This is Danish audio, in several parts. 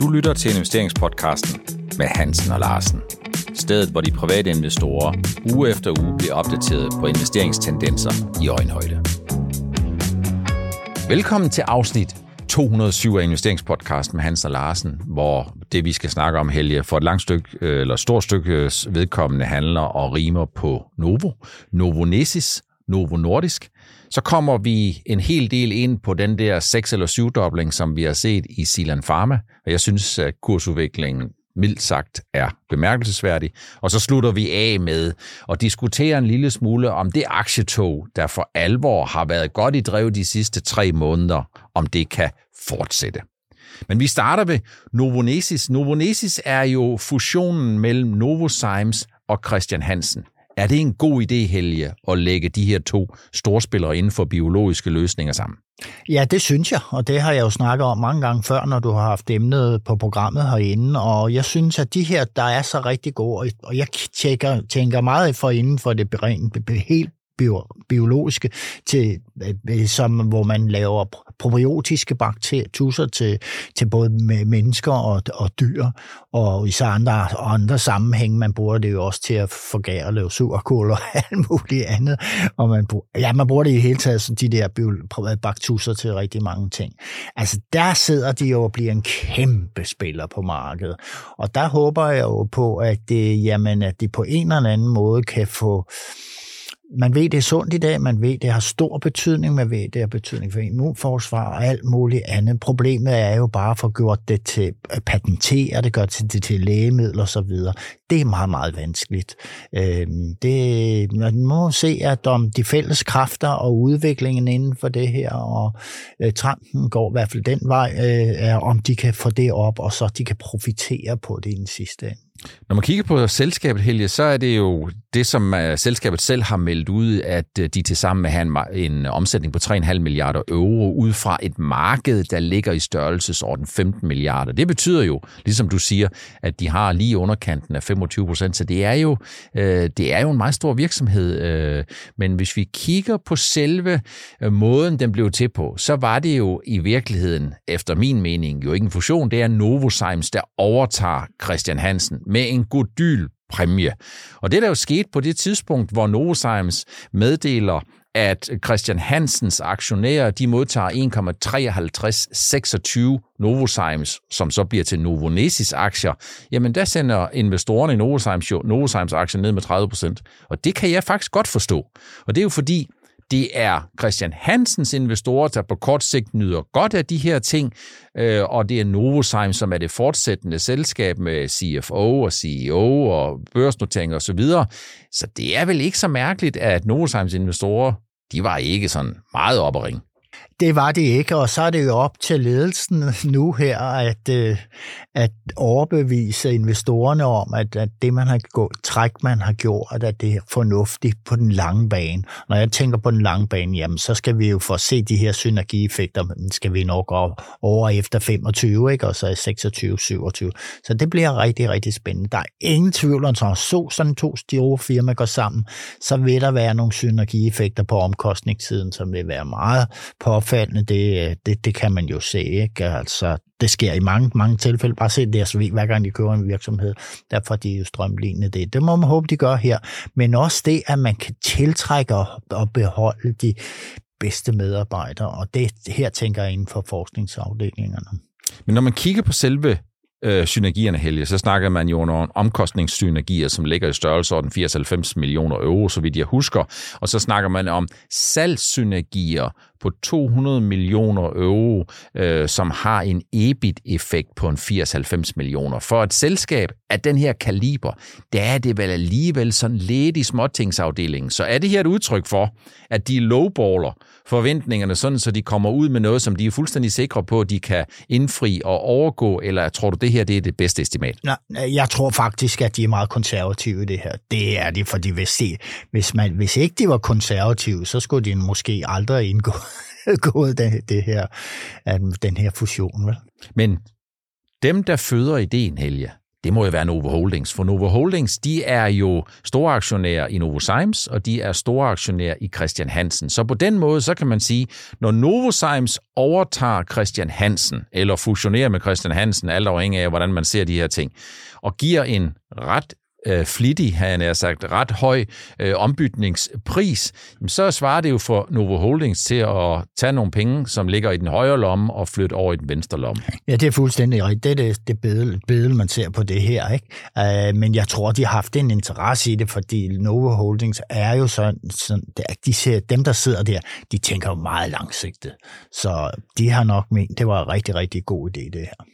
Du lytter til investeringspodcasten med Hansen og Larsen. Stedet, hvor de private investorer uge efter uge bliver opdateret på investeringstendenser i øjenhøjde. Velkommen til afsnit 207 af investeringspodcasten med Hans og Larsen, hvor det, vi skal snakke om, Helge, for et langt stykke, øh, eller stort stykke øh, vedkommende handler og rimer på Novo, Novo Nesis, Novo Nordisk, så kommer vi en hel del ind på den der 6 eller 7 dobling, som vi har set i Silan Pharma, og jeg synes, at kursudviklingen mildt sagt er bemærkelsesværdig. Og så slutter vi af med at diskutere en lille smule om det aktietog, der for alvor har været godt i drev de sidste tre måneder, om det kan fortsætte. Men vi starter ved Novonesis. Novonesis er jo fusionen mellem Novozymes og Christian Hansen. Er det en god idé, Helge, at lægge de her to storspillere inden for biologiske løsninger sammen? Ja, det synes jeg, og det har jeg jo snakket om mange gange før, når du har haft emnet på programmet herinde, og jeg synes, at de her, der er så rigtig gode, og jeg tænker, tænker meget for inden for det helt biologiske, til, øh, øh, som, hvor man laver probiotiske bakterier til, til både mennesker og, og dyr, og i så andre, andre sammenhænge. Man bruger det jo også til at forgære og lave surkål og alt muligt andet. Og man bruger, ja, man bruger det i hele taget, sådan de der baktusser til rigtig mange ting. Altså, der sidder de jo og bliver en kæmpe spiller på markedet. Og der håber jeg jo på, at, det, jamen, at de på en eller anden måde kan få man ved, det er sundt i dag, man ved, det har stor betydning, man ved, det har betydning for immunforsvar og alt muligt andet. Problemet er jo bare at få gjort det til at patentere det, til det til, til lægemidler osv. Det er meget, meget vanskeligt. Øh, det, man må se, at om de fælles kræfter og udviklingen inden for det her, og øh, trenden går i hvert fald den vej, øh, er, om de kan få det op, og så de kan profitere på det i den sidste ende. Når man kigger på selskabet, Helge, så er det jo det, som øh, selskabet selv har meldt ud, at øh, de til sammen med en, en omsætning på 3,5 milliarder euro ud fra et marked, der ligger i størrelsesorden 15 milliarder. Det betyder jo, ligesom du siger, at de har lige underkanten af 25 procent, så det er, jo, øh, det er jo en meget stor virksomhed. Men hvis vi kigger på selve måden, den blev til på, så var det jo i virkeligheden, efter min mening, jo ikke en fusion, det er Novozymes, der overtager Christian Hansen med en godyl præmie. Og det der jo sket på det tidspunkt, hvor Novozymes meddeler, at Christian Hansens aktionærer, de modtager 1,5326 Novozymes, som så bliver til Novonesis aktier, jamen der sender investorerne i Novozymes jo Novozymes aktier ned med 30 procent. Og det kan jeg faktisk godt forstå. Og det er jo fordi, det er Christian Hansens investorer, der på kort sigt nyder godt af de her ting, øh, og det er Novozymes, som er det fortsættende selskab med CFO og CEO og børsnotering osv. Så, videre. så det er vel ikke så mærkeligt, at Novozymes investorer, de var ikke sådan meget op at ringe. Det var det ikke, og så er det jo op til ledelsen nu her at, øh, at overbevise investorerne om, at, at det man har gået, træk man har gjort, at det er fornuftigt på den lange bane. Når jeg tænker på den lange bane, jamen så skal vi jo få se de her synergieffekter, men skal vi nok op over efter 25, ikke? og så er 26, 27. Så det bliver rigtig, rigtig spændende. Der er ingen tvivl om, at så sådan to store firmaer går sammen, så vil der være nogle synergieffekter på omkostningssiden, som vil være meget på frafaldende, det, det, det kan man jo se. Ikke? Altså, det sker i mange, mange tilfælde. Bare se DSV, hver gang de kører en virksomhed. der får de jo strømlignende det. Det må man håbe, de gør her. Men også det, at man kan tiltrække og beholde de bedste medarbejdere. Og det her tænker jeg inden for forskningsafdelingerne. Men når man kigger på selve øh, synergierne, Helge, så snakker man jo om omkostningssynergier, som ligger i størrelsesorden 80-90 millioner euro, så vidt jeg husker. Og så snakker man om salgssynergier på 200 millioner euro, øh, som har en EBIT-effekt på en 80-90 millioner. For et selskab af den her kaliber, der er det vel alligevel sådan lidt i småtingsafdelingen. Så er det her et udtryk for, at de lowballer forventningerne, sådan så de kommer ud med noget, som de er fuldstændig sikre på, at de kan indfri og overgå, eller tror du, det her det er det bedste estimat? Nej, jeg tror faktisk, at de er meget konservative i det her. Det er de, fordi hvis, de, hvis, man, hvis ikke de var konservative, så skulle de måske aldrig indgå gået det, det her, den her fusion. Vel? Men dem, der føder ideen, Helge, det må jo være Novo Holdings, for Novo Holdings, de er jo store aktionærer i Novozymes, og de er store aktionærer i Christian Hansen. Så på den måde, så kan man sige, når Novozymes overtager Christian Hansen, eller fusionerer med Christian Hansen, alt afhængig af, hvordan man ser de her ting, og giver en ret øh, flittig, han er sagt, ret høj øh, ombytningspris, så svarer det jo for Novo Holdings til at tage nogle penge, som ligger i den højre lomme og flytte over i den venstre lomme. Ja, det er fuldstændig rigtigt. Det er det, det bedel, bedel, man ser på det her. Ikke? Uh, men jeg tror, de har haft en interesse i det, fordi Novo Holdings er jo sådan, sådan de ser, dem, der sidder der, de tænker jo meget langsigtet. Så de har nok ment, det var en rigtig, rigtig god idé, det her.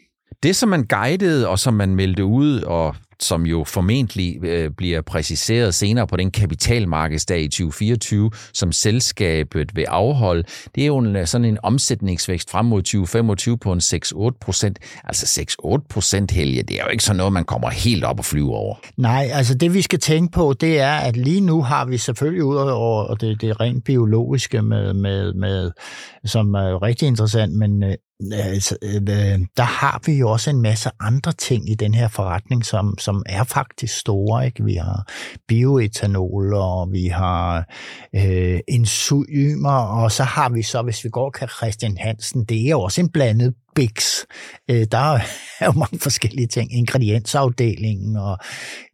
Det, som man guidede og som man meldte ud, og som jo formentlig øh, bliver præciseret senere på den kapitalmarkedsdag i 2024, som selskabet vil afholde, det er jo en, sådan en omsætningsvækst frem mod 2025 på en 6-8 procent. Altså 6-8 procent, Helge, det er jo ikke sådan noget, man kommer helt op og flyve over. Nej, altså det vi skal tænke på, det er, at lige nu har vi selvfølgelig ud over det, det rent biologiske, med, med, med, som er rigtig interessant, men øh, altså, øh, øh, der har vi jo også en masse andre ting i den her forretning, som, som er faktisk store. Ikke? Vi har bioetanol, og vi har øh, enzymer, og så har vi så, hvis vi går til Christian Hansen, det er jo også en blandet Bix. Øh, der er jo mange forskellige ting. Ingrediensafdelingen, og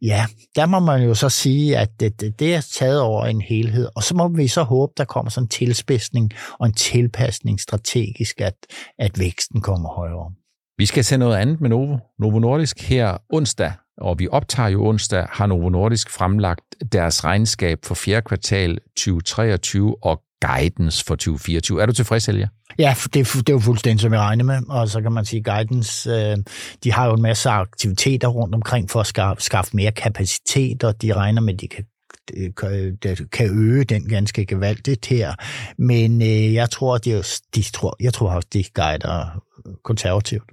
ja, der må man jo så sige, at det, det er taget over en helhed. Og så må vi så håbe, der kommer sådan en tilspidsning og en tilpasning strategisk, at, at væksten kommer højere. Vi skal se noget andet med Novo. Novo Nordisk her onsdag, og vi optager jo onsdag, har Novo Nordisk fremlagt deres regnskab for fjerde kvartal 2023 og guidance for 2024. Er du tilfreds, Helge? Ja, det, det er jo fuldstændig, som jeg regner med. Og så kan man sige, Guidance, øh, de har jo en masse aktiviteter rundt omkring for at skaffe, skaffe mere kapacitet, og de regner med, at de kan øh, det kan øge den ganske gevaldigt her. Men øh, jeg tror, de, de tror, jeg tror også, de guider konservativt.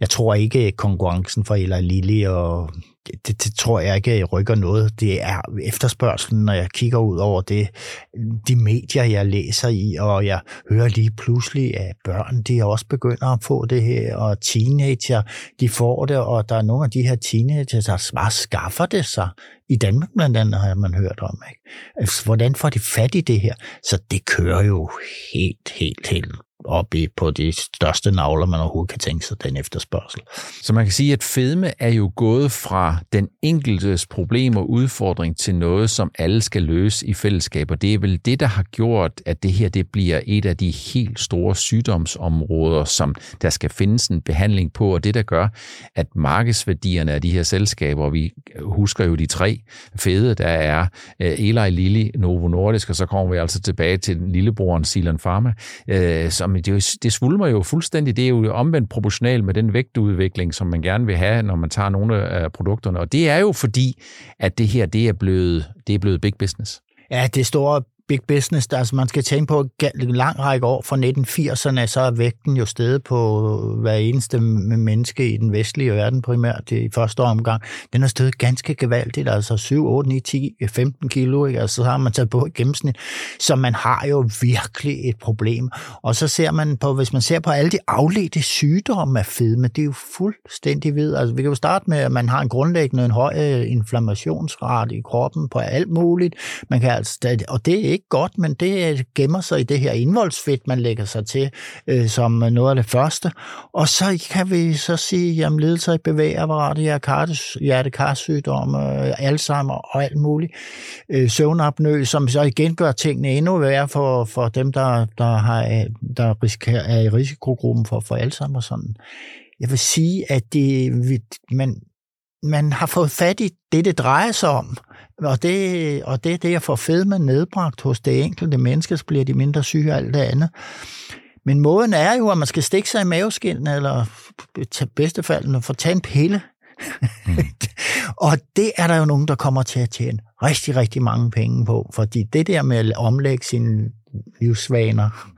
Jeg tror ikke, øh, konkurrencen for Eli Lilly og det, det tror jeg ikke øh, rykker noget. Det er efterspørgselen, når jeg kigger ud over det, de medier, jeg læser i, og jeg hører lige pludselig, at børn, de også begynder at få det her, og teenager, de får det, og der er nogle af de her teenager, der bare skaffer det sig. I Danmark blandt andet har man hørt om. Ikke? Altså, hvordan får de fat i det her? Så det kører jo helt, helt, helt op i på de største navler, man overhovedet kan tænke sig, den efterspørgsel. Så man kan sige, at fedme er jo gået fra den enkeltes problem og udfordring til noget, som alle skal løse i fællesskab, og det er vel det, der har gjort, at det her det bliver et af de helt store sygdomsområder, som der skal findes en behandling på, og det, der gør, at markedsværdierne af de her selskaber, vi husker jo de tre fede, der er øh, Eli Lilly, Novo Nordisk, og så kommer vi altså tilbage til lillebroren Silon Pharma, øh, som jamen det, det svulmer jo fuldstændig. Det er jo omvendt proportional med den vægtudvikling, som man gerne vil have, når man tager nogle af produkterne. Og det er jo fordi, at det her det er blevet, det er blevet big business. Ja, det store big business. Altså man skal tænke på en lang række år fra 1980'erne, så er vægten jo steget på øh, hver eneste menneske i den vestlige verden primært i første omgang. Den er steget ganske gevaldigt, altså 7, 8, 9, 10, 15 kilo, ikke? altså så har man taget på i gennemsnit. Så man har jo virkelig et problem. Og så ser man på, hvis man ser på alle de afledte sygdomme af fedme, det er jo fuldstændig ved. Altså vi kan jo starte med, at man har en grundlæggende en høj øh, inflammationsrate i kroppen på alt muligt. Man kan altså, og det er ikke godt, men det øh, gemmer sig i det her indvoldsfedt, man lægger sig til øh, som øh, noget af det første. Og så kan vi så sige, at lidelser i bevægeapparatet, hjertekarsygdomme, øh, Alzheimer og alt muligt. Øh, søvnapnø, som så igen gør tingene endnu værre for, for dem, der, der, har, øh, der risikerer, er i risikogruppen for, for Alzheimer. Sådan. Jeg vil sige, at det, man, man har fået fat i det, det drejer sig om. Og det, og det er det, jeg får fedme nedbragt hos det enkelte menneske, så bliver de mindre syge og alt det andet. Men måden er jo, at man skal stikke sig i maveskinnet, eller til bedste fald få tage en pille. Mm. og det er der jo nogen, der kommer til at tjene rigtig, rigtig mange penge på, fordi det der med at omlægge sine livsvaner,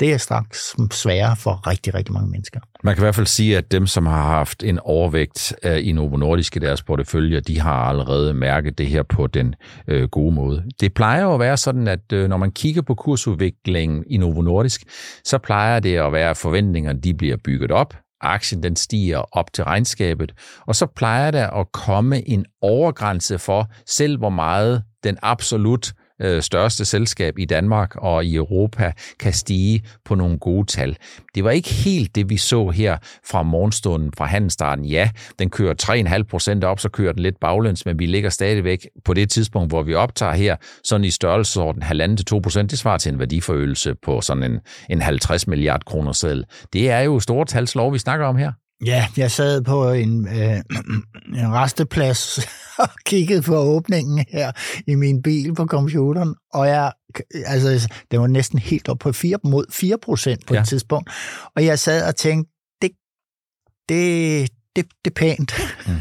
det er straks sværere for rigtig, rigtig mange mennesker. Man kan i hvert fald sige, at dem, som har haft en overvægt øh, i Novo Nordisk i deres portefølje, de har allerede mærket det her på den øh, gode måde. Det plejer jo at være sådan, at øh, når man kigger på kursudviklingen i Novo Nordisk, så plejer det at være, at forventningerne de bliver bygget op, aktien den stiger op til regnskabet, og så plejer der at komme en overgrænse for selv hvor meget den absolut øh, største selskab i Danmark og i Europa kan stige på nogle gode tal. Det var ikke helt det, vi så her fra morgenstunden fra handelsstarten. Ja, den kører 3,5 procent op, så kører den lidt baglæns, men vi ligger stadigvæk på det tidspunkt, hvor vi optager her, sådan i størrelsesorden 1,5-2 procent. Det svarer til en værdiforøgelse på sådan en, en 50 milliard kroner selv. Det er jo store talslov, vi snakker om her. Ja, jeg sad på en, øh, en resteplads og kiggede på åbningen her i min bil på computeren, og jeg, altså, det var næsten helt op på 4, mod 4 procent på ja. et tidspunkt, og jeg sad og tænkte, det, det, det, det er pænt. Mm.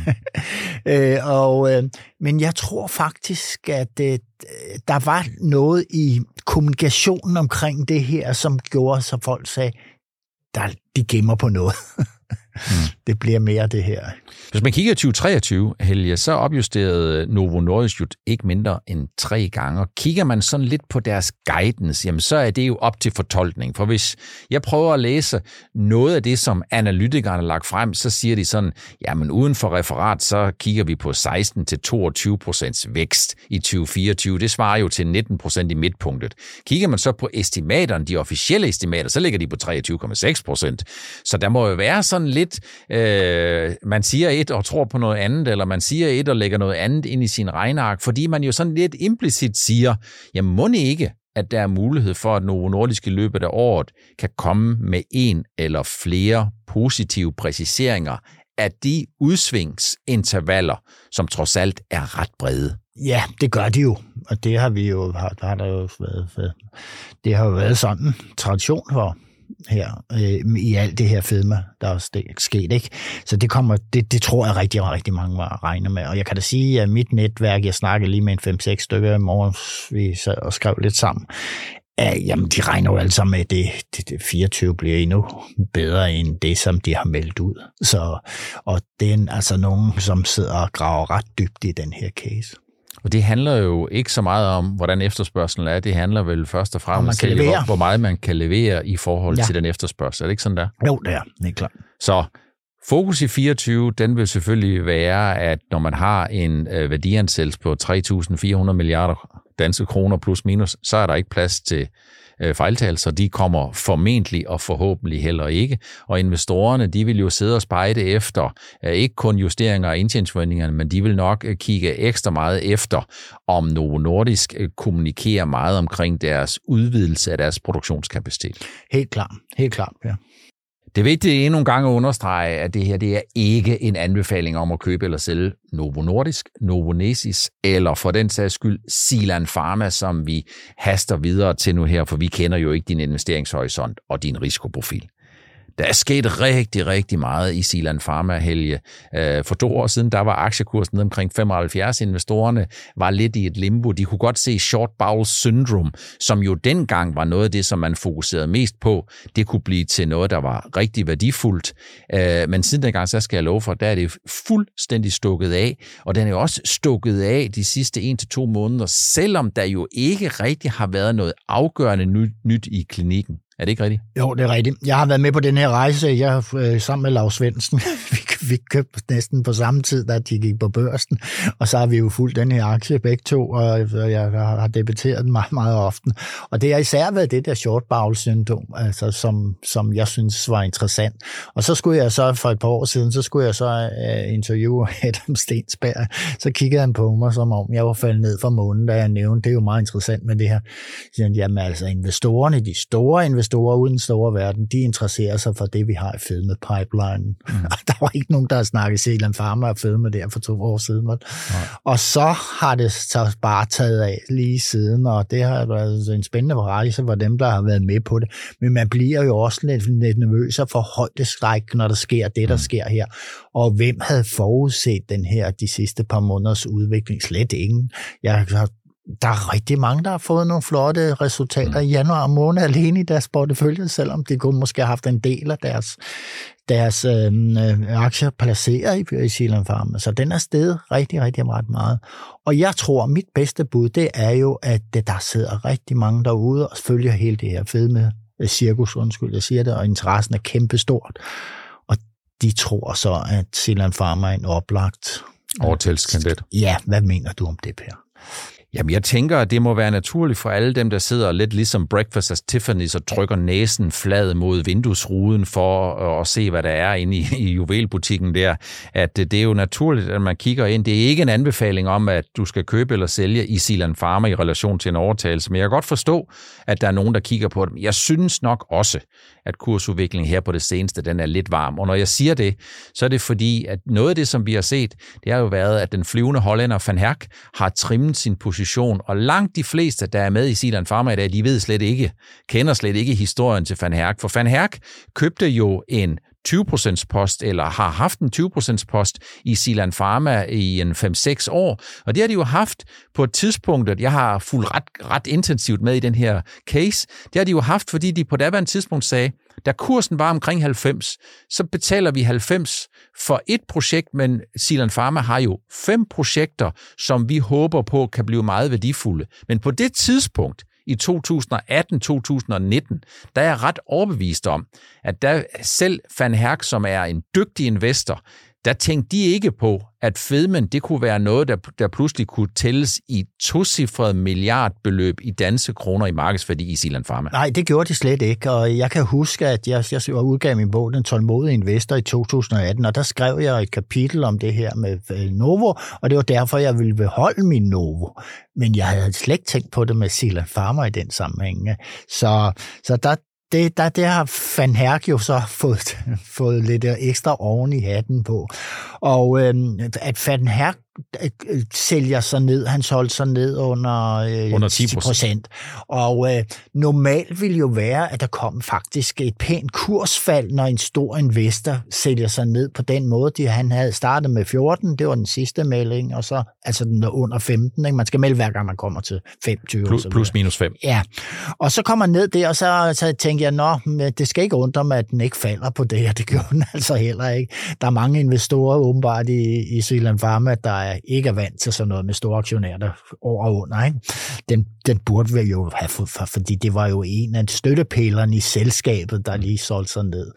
øh, og, øh, men jeg tror faktisk, at øh, der var noget i kommunikationen omkring det her, som gjorde, så folk sagde, der, de gemmer på noget. Mm. det bliver mere det her. Hvis man kigger i 2023, Helge, så opjusterede Novo Nordisk jo ikke mindre end tre gange. Og kigger man sådan lidt på deres guidance, jamen så er det jo op til fortolkning. For hvis jeg prøver at læse noget af det, som analytikerne har lagt frem, så siger de sådan, jamen uden for referat, så kigger vi på 16-22 procents vækst i 2024. Det svarer jo til 19 procent i midtpunktet. Kigger man så på estimaterne, de officielle estimater, så ligger de på 23,6 procent. Så der må jo være sådan lidt, øh, man siger et og tror på noget andet, eller man siger et og lægger noget andet ind i sin regneark, fordi man jo sådan lidt implicit siger, jamen må ikke, at der er mulighed for, at Novo Nordisk i løbet af året kan komme med en eller flere positive præciseringer af de udsvingsintervaller, som trods alt er ret brede. Ja, det gør de jo, og det har vi jo, har, der har der jo været, det har jo været sådan tradition for her øh, i alt det her fedme, der er sket. Ikke? Så det, kommer, det, det tror jeg rigtig, rigtig mange var regner med. Og jeg kan da sige, at mit netværk, jeg snakkede lige med en 5-6 stykker i morgen, vi sad og skrev lidt sammen, at, jamen, de regner jo alle sammen med, at det, det, det 24 bliver endnu bedre end det, som de har meldt ud. Så, og det er altså nogen, som sidder og graver ret dybt i den her case. Og det handler jo ikke så meget om, hvordan efterspørgselen er. Det handler vel først og fremmest om, hvor, hvor meget man kan levere i forhold ja. til den efterspørgsel. Er det ikke sådan der? Jo, det er. Det er klart. Så fokus i 24, den vil selvfølgelig være, at når man har en øh, værdiansættelse på 3.400 milliarder danske kroner plus minus, så er der ikke plads til øh, fejltagelser, de kommer formentlig og forhåbentlig heller ikke. Og investorerne, de vil jo sidde og spejde efter, øh, ikke kun justeringer af indtjeningsforventningerne, men de vil nok øh, kigge ekstra meget efter, om Novo Nordisk øh, kommunikerer meget omkring deres udvidelse af deres produktionskapacitet. Helt klart, helt klart, ja. Det er vigtigt endnu en gang at understrege, at det her det er ikke en anbefaling om at købe eller sælge Novo Nordisk, Novo Nesis eller for den sags skyld Silan Pharma, som vi haster videre til nu her, for vi kender jo ikke din investeringshorisont og din risikoprofil. Der er sket rigtig, rigtig meget i Silan Pharma, Helge. Øh, for to år siden, der var aktiekursen ned omkring 75. Investorerne var lidt i et limbo. De kunne godt se short bowel syndrome, som jo dengang var noget af det, som man fokuserede mest på. Det kunne blive til noget, der var rigtig værdifuldt. Øh, men siden dengang, så skal jeg love for, der er det fuldstændig stukket af. Og den er jo også stukket af de sidste 1-2 måneder, selvom der jo ikke rigtig har været noget afgørende nyt i klinikken. Er det ikke rigtigt? Jo, det er rigtigt. Jeg har været med på den her rejse. Jeg øh, sammen med Lars Svendsen. vi, købte næsten på samme tid, da de gik på børsen. Og så har vi jo fulgt den her aktie begge to, og jeg har debatteret den meget, meget ofte. Og det har især været det der short bowel syndrom, altså, som, som jeg synes var interessant. Og så skulle jeg så for et par år siden, så skulle jeg så uh, interviewe Adam Stensberg. Så kiggede han på mig, som om jeg var faldet ned fra månen, da jeg nævnte, det er jo meget interessant med det her. Så siger han, jamen altså investorerne, de store investorer, store uden den store verden, de interesserer sig for det, vi har i fedme pipeline. Mm. der var ikke nogen, der har snakket Zealand Pharma og fedme der for to år siden. Ja. Og så har det så bare taget af lige siden, og det har været en spændende rejse for dem, der har været med på det. Men man bliver jo også lidt, lidt nervøs og for højdeskræk, når der sker det, der mm. sker her. Og hvem havde forudset den her de sidste par måneders udvikling? Slet ingen. Jeg har der er rigtig mange, der har fået nogle flotte resultater mm. i januar måned alene i deres portefølje, selvom de kunne måske have haft en del af deres, deres øhm, øh, aktier placeret i, i Zealand Farm. Så den er steget rigtig, rigtig ret meget. Og jeg tror, mit bedste bud, det er jo, at der sidder rigtig mange derude og følger hele det her fedme cirkus, undskyld, jeg siger det, og interessen er kæmpestort. Og de tror så, at Zealand Pharma er en oplagt overtalskandidat. Ja, hvad mener du om det, Per? Jamen, jeg tænker, at det må være naturligt for alle dem, der sidder lidt ligesom Breakfast at Tiffany's og trykker næsen flad mod vinduesruden for at se, hvad der er inde i, i juvelbutikken der, at det er jo naturligt, at man kigger ind. Det er ikke en anbefaling om, at du skal købe eller sælge i Silan Pharma i relation til en overtagelse, men jeg kan godt forstå, at der er nogen, der kigger på det. Jeg synes nok også, at kursudviklingen her på det seneste, den er lidt varm. Og når jeg siger det, så er det fordi, at noget af det, som vi har set, det har jo været, at den flyvende hollænder Van Herk har trimmet sin position, og langt de fleste, der er med i Silan Pharma i dag, de ved slet ikke, kender slet ikke historien til Van Herk. For Van Herk købte jo en 20% post, eller har haft en 20% post i Silan Pharma i en 5-6 år. Og det har de jo haft på et tidspunkt, at jeg har fulgt ret, ret intensivt med i den her case. Det har de jo haft, fordi de på daværende tidspunkt sagde, da kursen var omkring 90, så betaler vi 90 for et projekt, men Silan Pharma har jo fem projekter, som vi håber på kan blive meget værdifulde. Men på det tidspunkt, i 2018-2019, der er jeg ret overbevist om, at der selv Van Herk, som er en dygtig investor, der tænkte de ikke på, at fedmen det kunne være noget, der, der pludselig kunne tælles i tocifret milliardbeløb i danske kroner i markedsværdi i Silan Pharma. Nej, det gjorde de slet ikke, og jeg kan huske, at jeg, jeg udgav min bog, Den tålmodige investor, i 2018, og der skrev jeg et kapitel om det her med øh, Novo, og det var derfor, jeg ville beholde min Novo. Men jeg havde slet ikke tænkt på det med Silan Pharma i den sammenhæng. Øh. Så, så der, det, der, det har Van Herk jo så fået, fået lidt ekstra oven i hatten på. Og øhm, at Van Herk sælger sig ned, han solgte sig ned under, øh, under 10 procent. Og øh, normalt vil jo være, at der kom faktisk et pænt kursfald, når en stor investor sælger sig ned på den måde. De, han havde startet med 14, det var den sidste melding, og så altså den er under 15. Ikke? Man skal melde hver gang, man kommer til 25. Plus, plus minus 5. Ja, og så kommer man ned der, og så, så tænker jeg, nå, det skal ikke undre mig, at den ikke falder på det, og det gjorde den altså heller ikke. Der er mange investorer åbenbart i, i Zealand Pharma, der er er, ikke er vant til sådan noget med store aktionærer, der over og under, ikke? Den, den burde vi jo have fået, for, fordi det var jo en af støttepælerne i selskabet, der lige solgte sig ned.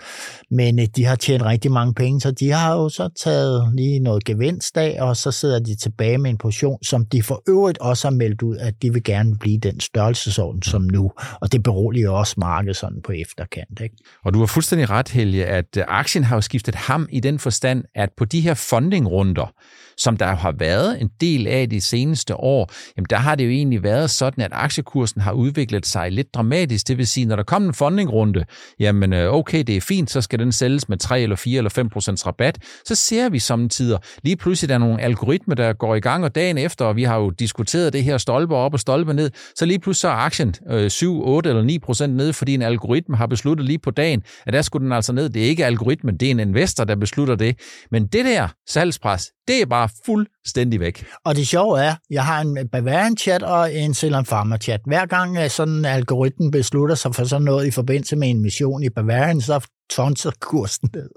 Men øh, de har tjent rigtig mange penge, så de har jo så taget lige noget gevinst af, og så sidder de tilbage med en portion, som de for øvrigt også har meldt ud, at de vil gerne blive den størrelsesorden som nu, og det beroliger også markedet sådan på efterkant. Ikke? Og du har fuldstændig ret, Helge, at øh, aktien har jo skiftet ham i den forstand, at på de her fundingrunder, som der har været en del af de seneste år, jamen der har det jo egentlig været sådan, at aktiekursen har udviklet sig lidt dramatisk. Det vil sige, når der kommer en fundingrunde, jamen øh, okay, det er fint, så skal den sælges med 3 eller 4 eller 5 procents rabat. Så ser vi samtidig lige pludselig, der er nogle algoritmer, der går i gang, og dagen efter, og vi har jo diskuteret det her stolpe op og stolpe ned, så lige pludselig så er aktien øh, 7, 8 eller 9 procent ned, fordi en algoritme har besluttet lige på dagen, at der skulle den altså ned. Det er ikke algoritmen, det er en investor, der beslutter det. Men det der salgspres, det er bare fuldstændig væk. Og det sjove er, jeg har en Bavarian-chat og en Ceylon Pharma-chat. Hver gang sådan en algoritme beslutter sig for sådan noget i forbindelse med en mission i Bavarian, så tonser kursen ned,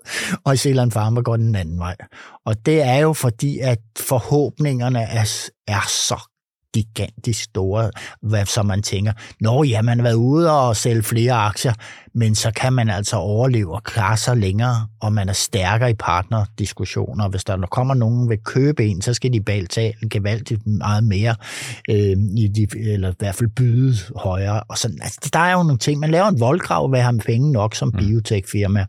og i Zealand Pharma går den anden vej. Og det er jo fordi, at forhåbningerne er, er så gigantisk store, hvad, så man tænker, nå ja, man har været ude og sælge flere aktier, men så kan man altså overleve og klare sig længere, og man er stærkere i partnerdiskussioner. Hvis der kommer nogen vil købe en, så skal de betale gevaldigt meget mere, øh, i de, eller i hvert fald byde højere. Og sådan, altså, der er jo nogle ting, man laver en voldgrav ved at have penge nok som mm. biotech-firma,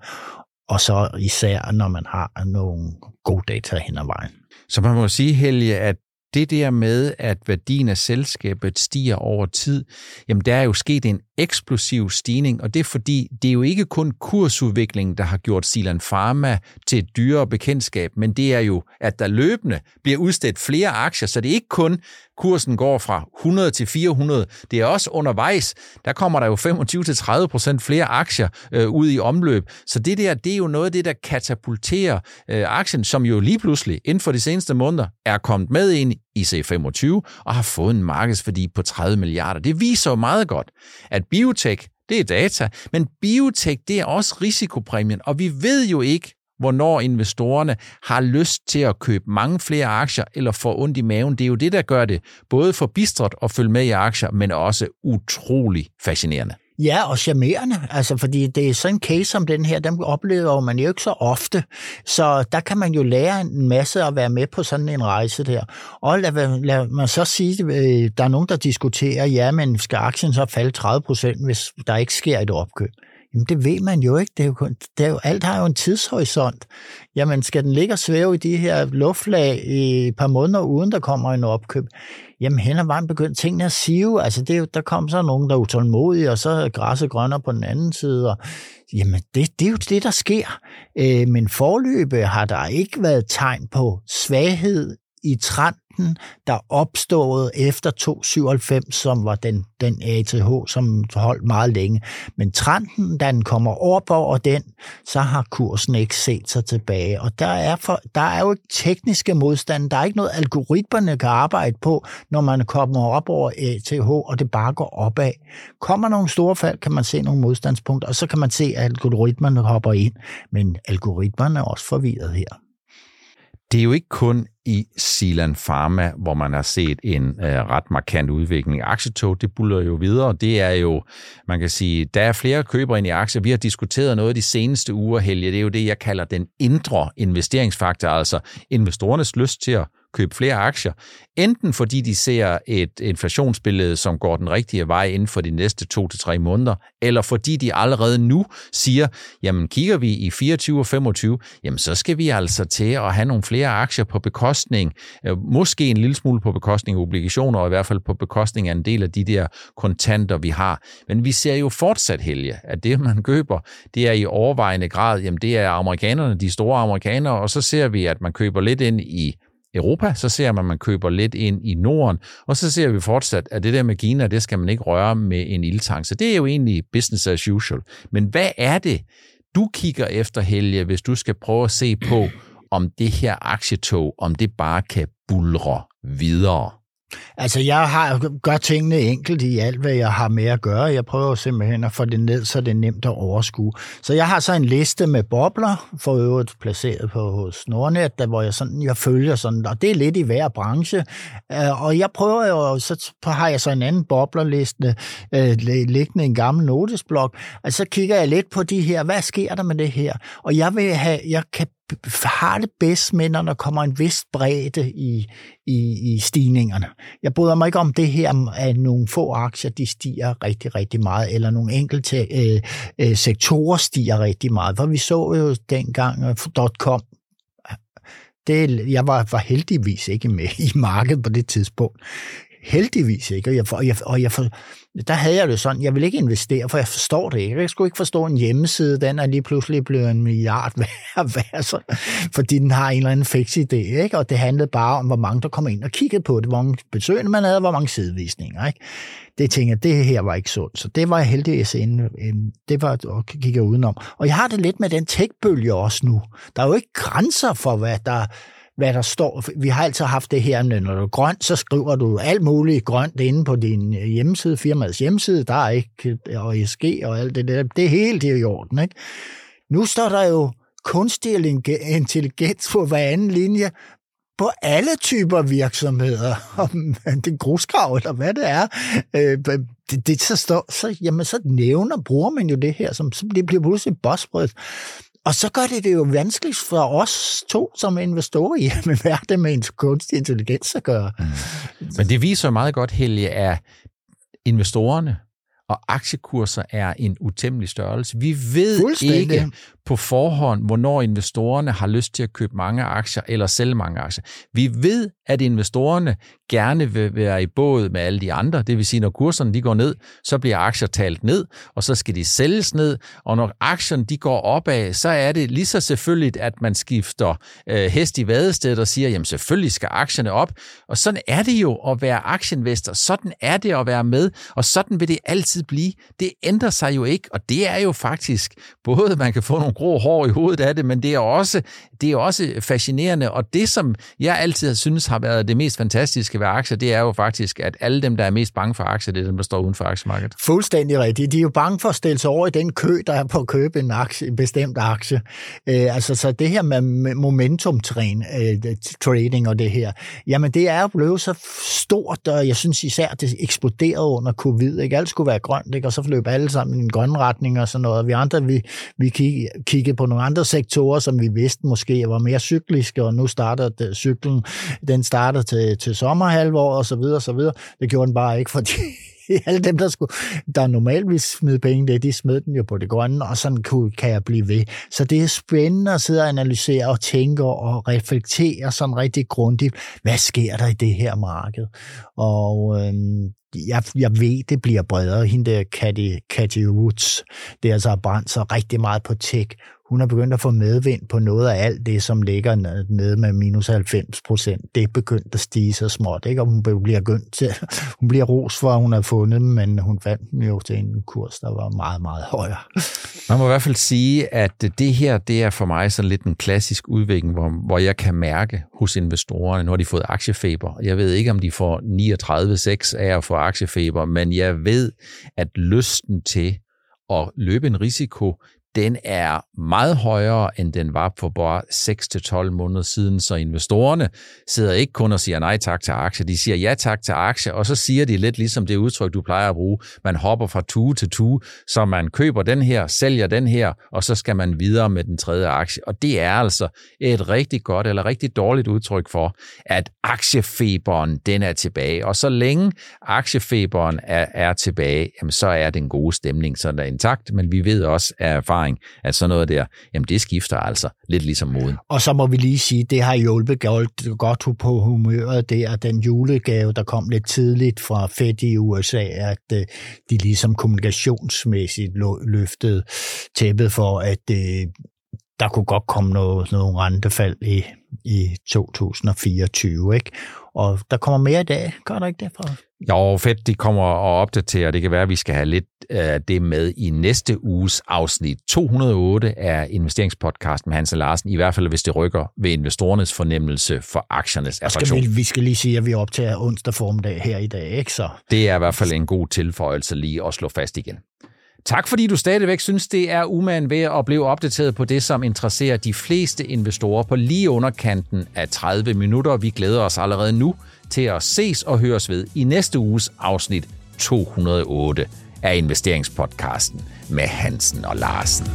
og så især, når man har nogle gode data hen ad vejen. Så man må sige, Helge, at det der med, at værdien af selskabet stiger over tid, jamen der er jo sket en eksplosiv stigning, og det er fordi, det er jo ikke kun kursudviklingen, der har gjort Silan Pharma til et dyrere bekendtskab, men det er jo, at der løbende bliver udstedt flere aktier, så det er ikke kun kursen går fra 100 til 400. Det er også undervejs, der kommer der jo 25-30 procent flere aktier øh, ud i omløb. Så det der, det er jo noget af det, der katapulterer øh, aktien, som jo lige pludselig inden for de seneste måneder er kommet med ind i C25 og har fået en markedsværdi på 30 milliarder. Det viser jo meget godt, at biotech, det er data, men biotech, det er også risikopræmien, og vi ved jo ikke, hvornår investorerne har lyst til at købe mange flere aktier eller få ondt i maven. Det er jo det, der gør det både for bistret at følge med i aktier, men også utrolig fascinerende. Ja, og charmerende, altså fordi det er sådan en case som den her, dem oplever man jo ikke så ofte, så der kan man jo lære en masse at være med på sådan en rejse der. Og lad, lad man så sige, øh, der er nogen, der diskuterer, ja, men skal aktien så falde 30 procent, hvis der ikke sker et opkøb? Jamen det ved man jo ikke. Det er jo, kun, det er jo, alt har jo en tidshorisont. Jamen skal den ligge og svæve i de her luftlag i et par måneder, uden der kommer en opkøb? Jamen hen ad vejen begyndte tingene at sive. Altså det er jo, der kom så nogen, der er utålmodige, og så er græsset grønner på den anden side. Og, jamen det, det er jo det, der sker. Øh, men forløbet har der ikke været tegn på svaghed i trenden, der opstod efter 297, som var den, den ATH, som holdt meget længe. Men trenden, da den kommer op over den, så har kursen ikke set sig tilbage. Og der er, for, der er jo tekniske modstand. Der er ikke noget, algoritmerne kan arbejde på, når man kommer op over ATH, og det bare går opad. Kommer nogle store fald, kan man se nogle modstandspunkter, og så kan man se, at algoritmerne hopper ind. Men algoritmerne er også forvirret her. Det er jo ikke kun i Silan Pharma, hvor man har set en øh, ret markant udvikling. Aktietog, det buller jo videre. Det er jo, man kan sige, der er flere købere ind i aktier. Vi har diskuteret noget de seneste uger, Helge. Det er jo det, jeg kalder den indre investeringsfaktor, altså investorernes lyst til at købe flere aktier, enten fordi de ser et inflationsbillede, som går den rigtige vej inden for de næste to til tre måneder, eller fordi de allerede nu siger, jamen kigger vi i 24 og 25, jamen så skal vi altså til at have nogle flere aktier på bekostning, øh, måske en lille smule på bekostning af obligationer, og i hvert fald på bekostning af en del af de der kontanter, vi har. Men vi ser jo fortsat, Helge, at det, man køber, det er i overvejende grad, jamen det er amerikanerne, de store amerikanere, og så ser vi, at man køber lidt ind i Europa, så ser man, at man køber lidt ind i Norden, og så ser vi fortsat, at det der med Kina, det skal man ikke røre med en ildtang. Så det er jo egentlig business as usual. Men hvad er det, du kigger efter, Helge, hvis du skal prøve at se på, om det her aktietog, om det bare kan bulre videre? Altså, jeg har gør tingene enkelt i alt, hvad jeg har med at gøre. Jeg prøver simpelthen at få det ned, så det er nemt at overskue. Så jeg har så en liste med bobler, for øvrigt placeret på hos Nordnet, der, hvor jeg, sådan, jeg følger sådan, og det er lidt i hver branche. Øh, og jeg prøver jo, så har jeg så en anden boblerliste øh, liggende i en gammel notesblok, og så kigger jeg lidt på de her, hvad sker der med det her? Og jeg vil have, jeg kan har det bedst med, når der kommer en vis bredde i, i, i stigningerne. Jeg bryder mig ikke om det her, at nogle få aktier de stiger rigtig, rigtig meget, eller nogle enkelte øh, øh, sektorer stiger rigtig meget. For vi så jo dengang uh, .com, det, jeg var, var heldigvis ikke med i markedet på det tidspunkt. Heldigvis ikke, og jeg, og jeg, og jeg, der havde jeg det sådan, jeg vil ikke investere, for jeg forstår det ikke. Jeg skulle ikke forstå en hjemmeside, den er lige pludselig blevet en milliard værd, værd fordi den har en eller anden fix idé, ikke? og det handlede bare om, hvor mange der kom ind og kiggede på det, hvor mange besøgende man havde, hvor mange sidevisninger. Ikke? Det tænkte jeg, det her var ikke sundt, så det var jeg heldigvis inde, øhm, det var at kigge udenom. Og jeg har det lidt med den tech-bølge også nu. Der er jo ikke grænser for, hvad der hvad der står. Vi har altid haft det her, når du er grønt, så skriver du alt muligt grønt inde på din øh, hjemmeside, firmaets hjemmeside. Der er ikke øh, og ESG og alt det der. Det er helt i orden, ikke? Nu står der jo kunstig intelligens på hver anden linje på alle typer virksomheder, om det er grusgrav eller hvad det er, øh, det, det så, står, så, jamen, så nævner, bruger man jo det her, som det bliver pludselig buzzword. Og så gør det det jo vanskeligt for os to som investorer i, hvad det med en kunstig intelligens at gøre. Mm. Men det viser meget godt, Helge, at investorerne og aktiekurser er en utemmelig størrelse. Vi ved ikke på forhånd, hvornår investorerne har lyst til at købe mange aktier eller sælge mange aktier. Vi ved, at investorerne gerne vil være i båd med alle de andre. Det vil sige, når kurserne de går ned, så bliver aktier talt ned, og så skal de sælges ned. Og når aktierne de går opad, så er det lige så selvfølgeligt, at man skifter øh, hest i vadestedet og siger, jamen selvfølgelig skal aktierne op. Og sådan er det jo at være aktieinvestor. Sådan er det at være med, og sådan vil det altid blive. Det ændrer sig jo ikke, og det er jo faktisk både, man kan få nogle grå hår i hovedet af det, men det er også, det er også fascinerende, og det, som jeg altid synes har været det mest fantastiske ved aktier, det er jo faktisk, at alle dem, der er mest bange for aktier, det er dem, der står uden for aktiemarkedet. Fuldstændig rigtigt. De er jo bange for at stille sig over i den kø, der er på at købe en, aktie, en bestemt aktie. Øh, altså, så det her med momentum øh, trading og det her, jamen det er jo blevet så stort, og jeg synes især, det eksploderede under covid. Ikke? Alt skulle være grønt, ikke? og så løb alle sammen i en grøn retning og sådan noget. Vi andre, vi, vi kiggede på nogle andre sektorer, som vi vidste måske var mere cykliske, og nu starter det, cyklen, den starter til, til sommerhalvår og så videre, og så videre. Det gjorde den bare ikke, fordi alle dem, der, skulle, der normalt ville smide penge, det, de smed den jo på det grønne, og sådan kan jeg blive ved. Så det er spændende at sidde og analysere og tænke og reflektere sådan rigtig grundigt, hvad sker der i det her marked? Og øhm, jeg, jeg ved, det bliver bredere. Hende der Cathy, Cathy Woods, det er altså har brændt sig rigtig meget på tech hun er begyndt at få medvind på noget af alt det, som ligger nede med minus 90 procent. Det er begyndt at stige så småt, ikke? og hun bliver, gønt til, hun bliver ros for, at hun har fundet dem, men hun fandt dem jo til en kurs, der var meget, meget højere. Man må i hvert fald sige, at det her, det er for mig sådan lidt en klassisk udvikling, hvor, hvor jeg kan mærke hos investorerne, når de fået aktiefeber. Jeg ved ikke, om de får 39,6 af at få aktiefeber, men jeg ved, at lysten til at løbe en risiko, den er meget højere, end den var for bare 6-12 måneder siden, så investorerne sidder ikke kun og siger nej tak til aktier, de siger ja tak til aktier, og så siger de lidt ligesom det udtryk, du plejer at bruge, man hopper fra tue til tue, så man køber den her, sælger den her, og så skal man videre med den tredje aktie. Og det er altså et rigtig godt eller rigtig dårligt udtryk for, at aktiefeberen, den er tilbage. Og så længe aktiefeberen er, er tilbage, jamen, så er den gode stemning sådan intakt, men vi ved også af erfaring, erfaring, at sådan noget der, jamen det skifter altså lidt ligesom moden. Og så må vi lige sige, det har hjulpet godt på humøret, det er den julegave, der kom lidt tidligt fra Fed i USA, at øh, de ligesom kommunikationsmæssigt løftede tæppet for, at øh, der kunne godt komme noget, noget rentefald i, i 2024, ikke? Og der kommer mere i dag, gør der ikke det? Fra? Jo, fedt, de kommer og opdaterer. Det kan være, at vi skal have lidt af det med i næste uges afsnit 208 af investeringspodcast med Hans Larsen, i hvert fald hvis det rykker ved investorernes fornemmelse for aktiernes attraktion. Skal vi, vi skal lige sige, at vi optager onsdag formiddag her i dag, ikke så? Det er i hvert fald en god tilføjelse lige at slå fast igen. Tak fordi du stadigvæk synes, det er umagen ved at blive opdateret på det, som interesserer de fleste investorer på lige underkanten af 30 minutter. Vi glæder os allerede nu til at ses og høres ved i næste uges afsnit 208 af investeringspodcasten med Hansen og Larsen.